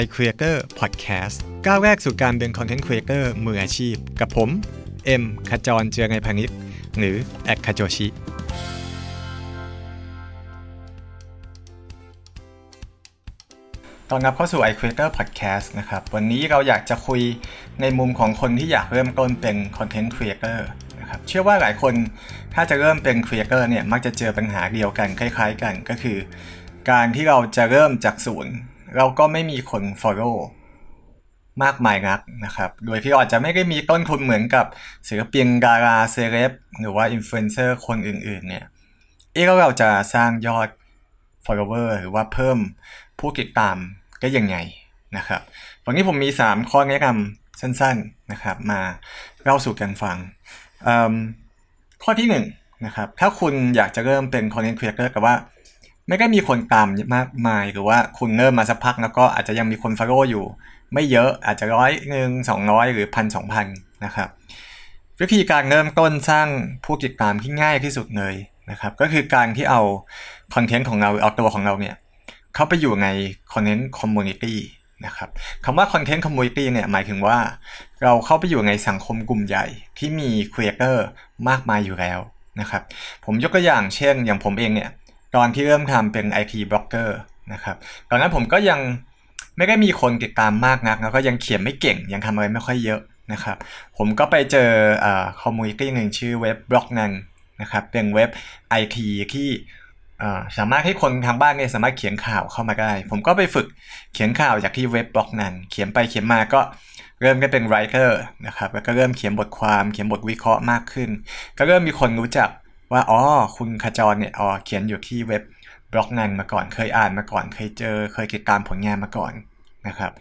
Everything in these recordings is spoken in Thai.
iCreator Podcast ก้าวแรกสู่การเป็น Content Creator มืออาชีพ กับผม เอ็มขจรเจือไงพานิชหรือแอคคาโจชิ ตอนรับเข้าสู่ iCreator Podcast นะครับ วันนี้เราอยากจะคุยในมุมของคนที่อยากเริ่มต้นเป็น Content Creator นะครับ เชื่อว่าหลายคนถ้าจะเริ่มเป็น Creator เนี่ย มักจะเจอปัญหาเดียวกันคล้าย ๆ กันก็คือ การที่เราจะเริ่มจากศูนย์ เราก็ไม่มีคน follow มากมายนักนะครับ โดยที่อาจจะไม่ได้มีต้นทุนเหมือนกับศิลปินดาราเซเลบหรือว่าอินฟลูเอนเซอร์คนอื่นๆเนี่ยเอ๊ะแล้วเราจะสร้างยอด follower หรือว่าเพิ่มผู้ติดตามได้ยังไงนะครับวันนี้ผมมี 3 ข้อแนะนำสั้นๆนะครับ มาเล่าสู่กันฟัง ข้อที่1นนะครับถ้าคุณอยากจะเริ่มเป็น content creator แต่ว่า ไม่ได้มีคนตามมากมายหรือว่าคุณเริ่มมาสักพักแล้วก็อาจจะยังมีคน follow อยู่ ไม่เยอะอาจจะร้อยหนึ่งสองร้อยหรือพันสองพันนะครับ วิธีการเริ่มต้นสร้างผู้ติดตามที่ง่ายที่สุดเลยนะครับ ก็คือการที่เอาคอนเทนต์ของเราเอาตัวของเราเนี่ยเข้าไปอยู่ใน content community นะครับคำว่า content community เนี่ยหมายถึงว่า เราเข้าไปอยู่ในสังคมกลุ่มใหญ่ที่มี creator มากมายอยู่แล้วนะครับ ผมยกตัวอย่างเช่น อย่างผมเองเนี่ย ตอนที่เริ่มทำเป็น IT บล็อกเกอร์นะครับตอนนั้นผมก็ยังไม่ได้มีคนติดตามมากนัก แล้วก็ยังเขียนไม่เก่ง ยังทำอะไรไม่ค่อยเยอะนะครับ ผมก็ไปเจอ community หนึ่งชื่อเว็บ Blognone นะครับเป็นเว็บ IT ที่สามารถให้คนทางบ้านเนี่ยสามารถเขียนข่าวเข้ามาได้ ผมก็ไปฝึกเขียนข่าวจากที่เว็บ Blognone เขียนไปเขียนมาก็เริ่มก็เป็น writer นะครับ แล้วก็เริ่มเขียนบทความ เขียนบทวิเคราะห์มากขึ้น ก็เริ่มมีคนรู้จัก ว่าอ๋อคุณขจรเนี่ยอ๋อเขียนอยู่ที่เว็บ Blognone มาก่อนเคยอ่านมาก่อนเคยเจอ เคยติดตามผลงานมาก่อนนะครับ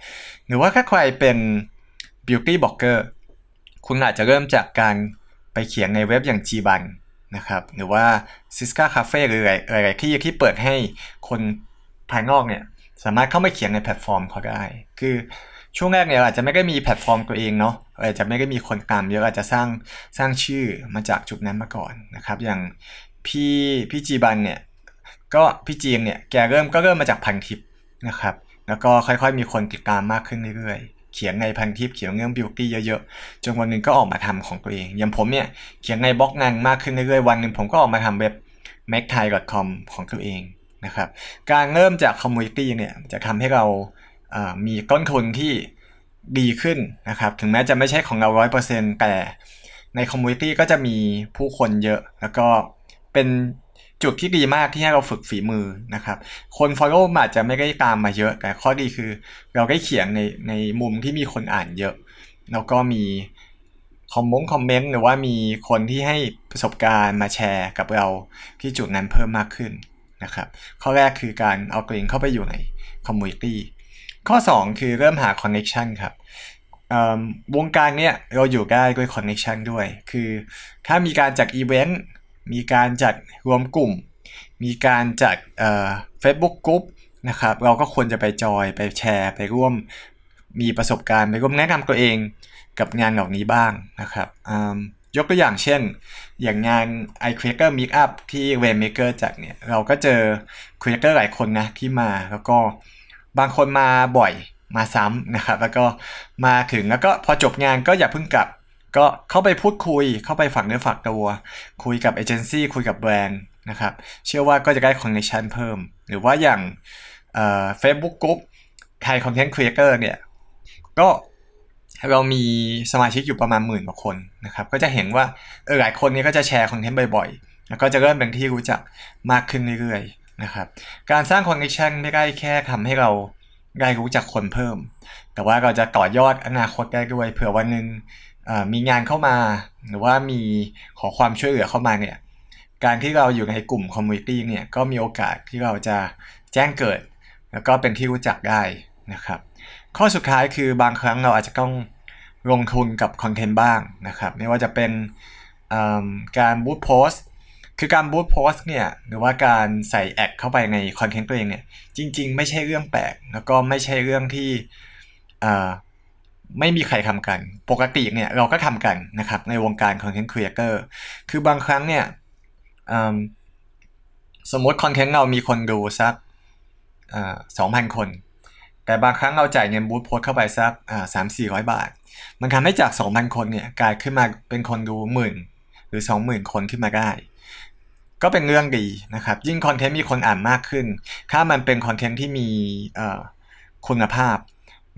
หรือว่าถ้าใครเป็น beauty blogger คุณอาจจะเริ่มจากการไปเขียนในเว็บอย่าง g บันนะครับหรือว่า SistaCafe หรืออะไรที่ที่เปิดให้คนภายนอกเนี่ยสามารถเข้ามาเขียนในแพลตฟอร์มเขาได้ คือ ช่วงแรกเนี่ยอาจจะไม่ได้มีแพลตฟอร์มตัวเองเนาะอาจจะไม่ได้มีคนตามเยอะอาจจะสร้างสร้างชื่อมาจากจุดนั้นมาก่อนนะครับ อย่างพี่พี่ Jeban เนี่ยก็พี่จีมเนี่ยแกเริ่มก็เริ่มมาจากพันทิปนะครับ แล้วก็ค่อยๆ มีคนติดตามมากขึ้นเรื่อยๆ เขียนในพันทิปเขียนเรื่อง beauty เยอะๆ จนวันหนึ่งก็ออกมาทำของตัวเอง อย่างผมเนี่ยเขียนใน Blognone มากขึ้นเรื่อยๆ วันหนึ่งผมก็ออกมาทำเว็บ m a c t h a i c o m ของตัวเองนะครับ การเริ่มจาก community เนี่ยจะทำให้เรา มีต้นทุนที่ดีขึ้นนะครับ ถึงแม้จะไม่ใช่ของเราร้อยเปอร์เซ็นต์แต่ใน community ก็จะมีผู้คนเยอะ แล้วก็เป็นจุดที่ดีมากที่ให้เราฝึกฝีมือนะครับ คน Follow อาจจะไม่ได้ตามมาเยอะ แต่ข้อดีคือเราได้เขียนในในมุมที่มีคนอ่านเยอะ แล้วก็มีคอมมงคอมเมนต์หรือว่ามีคนที่ให้ประสบการณ์มาแชร์กับเราที่จุดนั้นเพิ่มมากขึ้นนะครับ ข้อแรกคือการเอาตัวเองเข้าไปอยู่ใน community ข้อ 2 คือเริ่มหา connection ครับวงการเนี้ยเราอยู่ได้ด้วย connection ด้วย คือถ้ามีการจัดอีเวนต์ มีการจัดรวมกลุ่ม มีการจัดเฟซบุ๊กกรุ๊ปนะครับ เราก็ควรจะไปจอยไปแชร์ ไปร่วมมีประสบการณ์ไปร่วมแนะนำตัวเองกับงานเหล่านี้บ้างนะครับยกตัวอย่างเช่น อย่างงาน iCreator Meetup ที่ RAiNMaker จัดเนี่ย เราก็เจอ Creator หลายคนนะที่มาแล้วก็ บางคนมาบ่อยมาซ้ำนะครับ แล้วก็มาถึงแล้วก็พอจบงานก็อย่าเพิ่งกลับ ก็เข้าไปพูดคุย เข้าไปฝากเนื้อฝากตัว คุยกับเอเจนซี่คุยกับแบรนด์นะครับ เชื่อว่าก็จะได้ connection เพิ่ม หรือว่าอย่างเฟซบุ๊ก group Thai Content Creator เนี่ย ก็เรามีสมาชิกอยู่ประมาณหมื่นกว่าคนนะครับ ก็จะเห็นว่าเออหลายคนนี้ก็จะแชร์คอนเทนต์บ่อยๆ แล้วก็จะเริ่มเป็นที่รู้จักมากขึ้นเรื่อย นะครับ การสร้าง connection ไม่ได้แค่ทำให้เราได้รู้จักคนเพิ่ม แต่ว่าเราจะต่อยอดอนาคตได้ด้วย เผื่อวันหนึ่งมีงานเข้ามา หรือว่ามีขอความช่วยเหลือเข้ามาเนี่ย การที่เราอยู่ในกลุ่ม community เนี่ยก็มีโอกาสที่เราจะแจ้งเกิด แล้วก็เป็นที่รู้จักได้นะครับ ข้อสุดท้ายคือบางครั้งเราอาจจะต้องลงทุนกับคอนเทนต์บ้างนะครับ ไม่ว่าจะเป็นการ boost post คือการ boost post เนี่ยหรือว่าการใส่แอคเข้าไปในคอนเทนต์ตัวเองเนี่ยจริง ๆ ไม่ใช่เรื่องแปลก แล้วก็ไม่ใช่เรื่องที่ไม่มีใครทำกัน ปกติเนี่ยเราก็ทำกันนะครับในวงการ content creatorคือบางครั้งเนี่ยสมมติคอนเทนต์เรามีคนดูสักสองพันคน แต่บางครั้งเราจ่ายเงินบูธโพสเข้าไปสักสามสี่ร้อยบาท มันทำให้จาก 2,000 คนเนี่ยกลายขึ้นมาเป็นคนดูหมื่นหรือ 20,000 คนขึ้นมาได้ ก็เป็นเรื่องดีนะครับ ยิ่งคอนเทนต์มีคนอ่านมากขึ้น ถ้ามันเป็นคอนเทนต์ที่มีคุณภาพ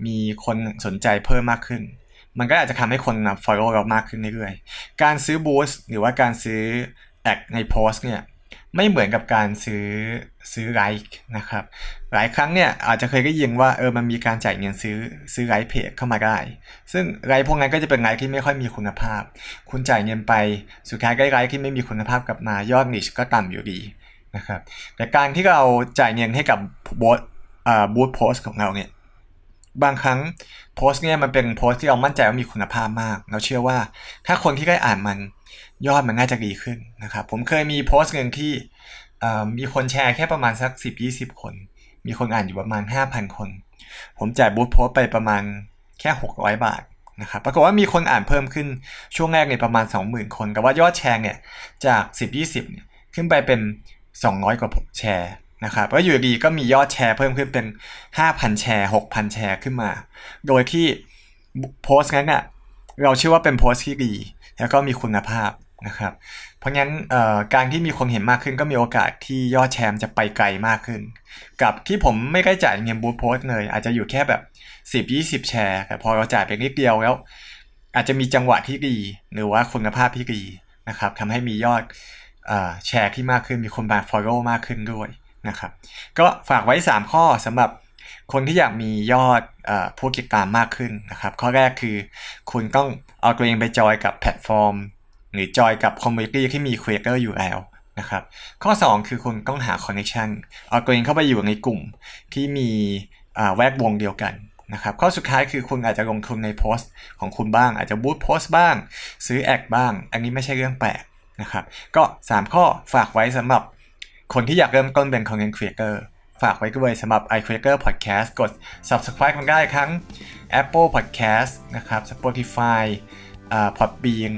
มีคนสนใจเพิ่มมากขึ้น มันก็อาจจะทำให้คน follow เรามากขึ้นเรื่อยๆ การซื้อบูสต์หรือว่าการซื้อแอดในโพสต์เนี่ย ไม่เหมือนกับการซื้อซื้อไลค์นะครับ หลายครั้งเนี่ยอาจจะเคยได้ยินว่าเออมันมีการจ่ายเงินซื้อซื้อไลค์เพจเข้ามาได้ ซึ่งไลค์พวกนั้นก็จะเป็นไลค์ที่ไม่ค่อยมีคุณภาพ คุณจ่ายเงินไปสุดท้ายก็ไลค์ที่ไม่มีคุณภาพกลับมายอดนิชก็ต่ำอยู่ดีนะครับแต่การที่เราจ่ายเงินให้กับบอ่าบูธโพสของเราเนี่ย บางครั้งโพสต์เนี่ยมันเป็นโพสต์ที่เรามั่นใจว่ามีคุณภาพมาก เราเชื่อว่าถ้าคนที่ได้อ่านมันยอดมันน่าจะดีขึ้นนะครับผมเคยมีโพสต์หนึ่งที่มีคนแชร์แค่ประมาณสัก 10-20 คน มีคนอ่านอยู่ประมาณ 5,000 คน ผมจ่ายบูธโพสต์ไปประมาณแค่ 600 บาทนะครับปรากฏว่ามีคนอ่านเพิ่มขึ้นช่วงแรกเนี่ยประมาณ 20,000 คน แต่ว่ายอดแชร์เนี่ยจาก 10-20เนี่ยขึ้นไปเป็น 200 กว่าแชร์ นะครับแล้วอยู่ดีก็มียอดแชร์เพิ่มขึ้นเป็น 5,000 แชร์ 6,000 แชร์ขึ้นมา โดยที่โพสต์นั้นเนี่ยเราเชื่อว่าเป็นโพสต์ที่ดี แล้วก็มีคุณภาพนะครับ เพราะงั้นการที่มีคนเห็นมากขึ้นก็มีโอกาสที่ยอดแชร์จะไปไกลมากขึ้น กับที่ผมไม่ได้จ่ายเงินบูธโพสต์เลย อาจจะอยู่แค่แบบ 10-20 แชร์ แต่พอเราจ่ายไปนิดเดียวแล้ว อาจจะมีจังหวะที่ดี หรือว่าคุณภาพที่ดีนะครับทำให้มียอดแชร์ที่มากขึ้นมีคนมา follow มากขึ้นด้วย นะครับ ก็ฝากไว้ 3 ข้อสำหรับคนที่อยากมียอดอผู้ติดตามมากขึ้นนะครับ ข้อแรกคือคุณต้องเอาตัวเองไปจอยกับแพลตฟอร์ม หรือจอยกับ community ที่มี creator อยู่แล้วนะครับ ข้อ 2 คือคุณต้องหา connection เอาตัวเองเข้าไปอยู่ในกลุ่มที่มีแวดวงเดียวกันนะครับข้อสุดท้ายคือคุณอาจจะลงทุนในโพสต์ของคุณบ้าง อาจจะบูตโพสต์บ้าง ซื้อแอคบ้าง อันนี้ไม่ใช่เรื่องแปลกนะครับ ก็ 3 ข้อฝากไว้สำหรับ คนที่อยากเริ่มต้นเป็น content creator ฝากไว้ด้วยสำหรับ iCreator Podcast กด subscribe กันได้ทั้ง Apple Podcast นะครับ Spotify อ่า Podbean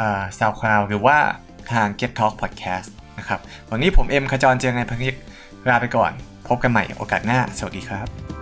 อ่า SoundCloud หรือว่าทาง Get Talk Podcast นะครับ วันนี้ผมเอ็มขจรเจอไงพังยิกลาไปก่อน พบกันใหม่โอกาสหน้า สวัสดีครับ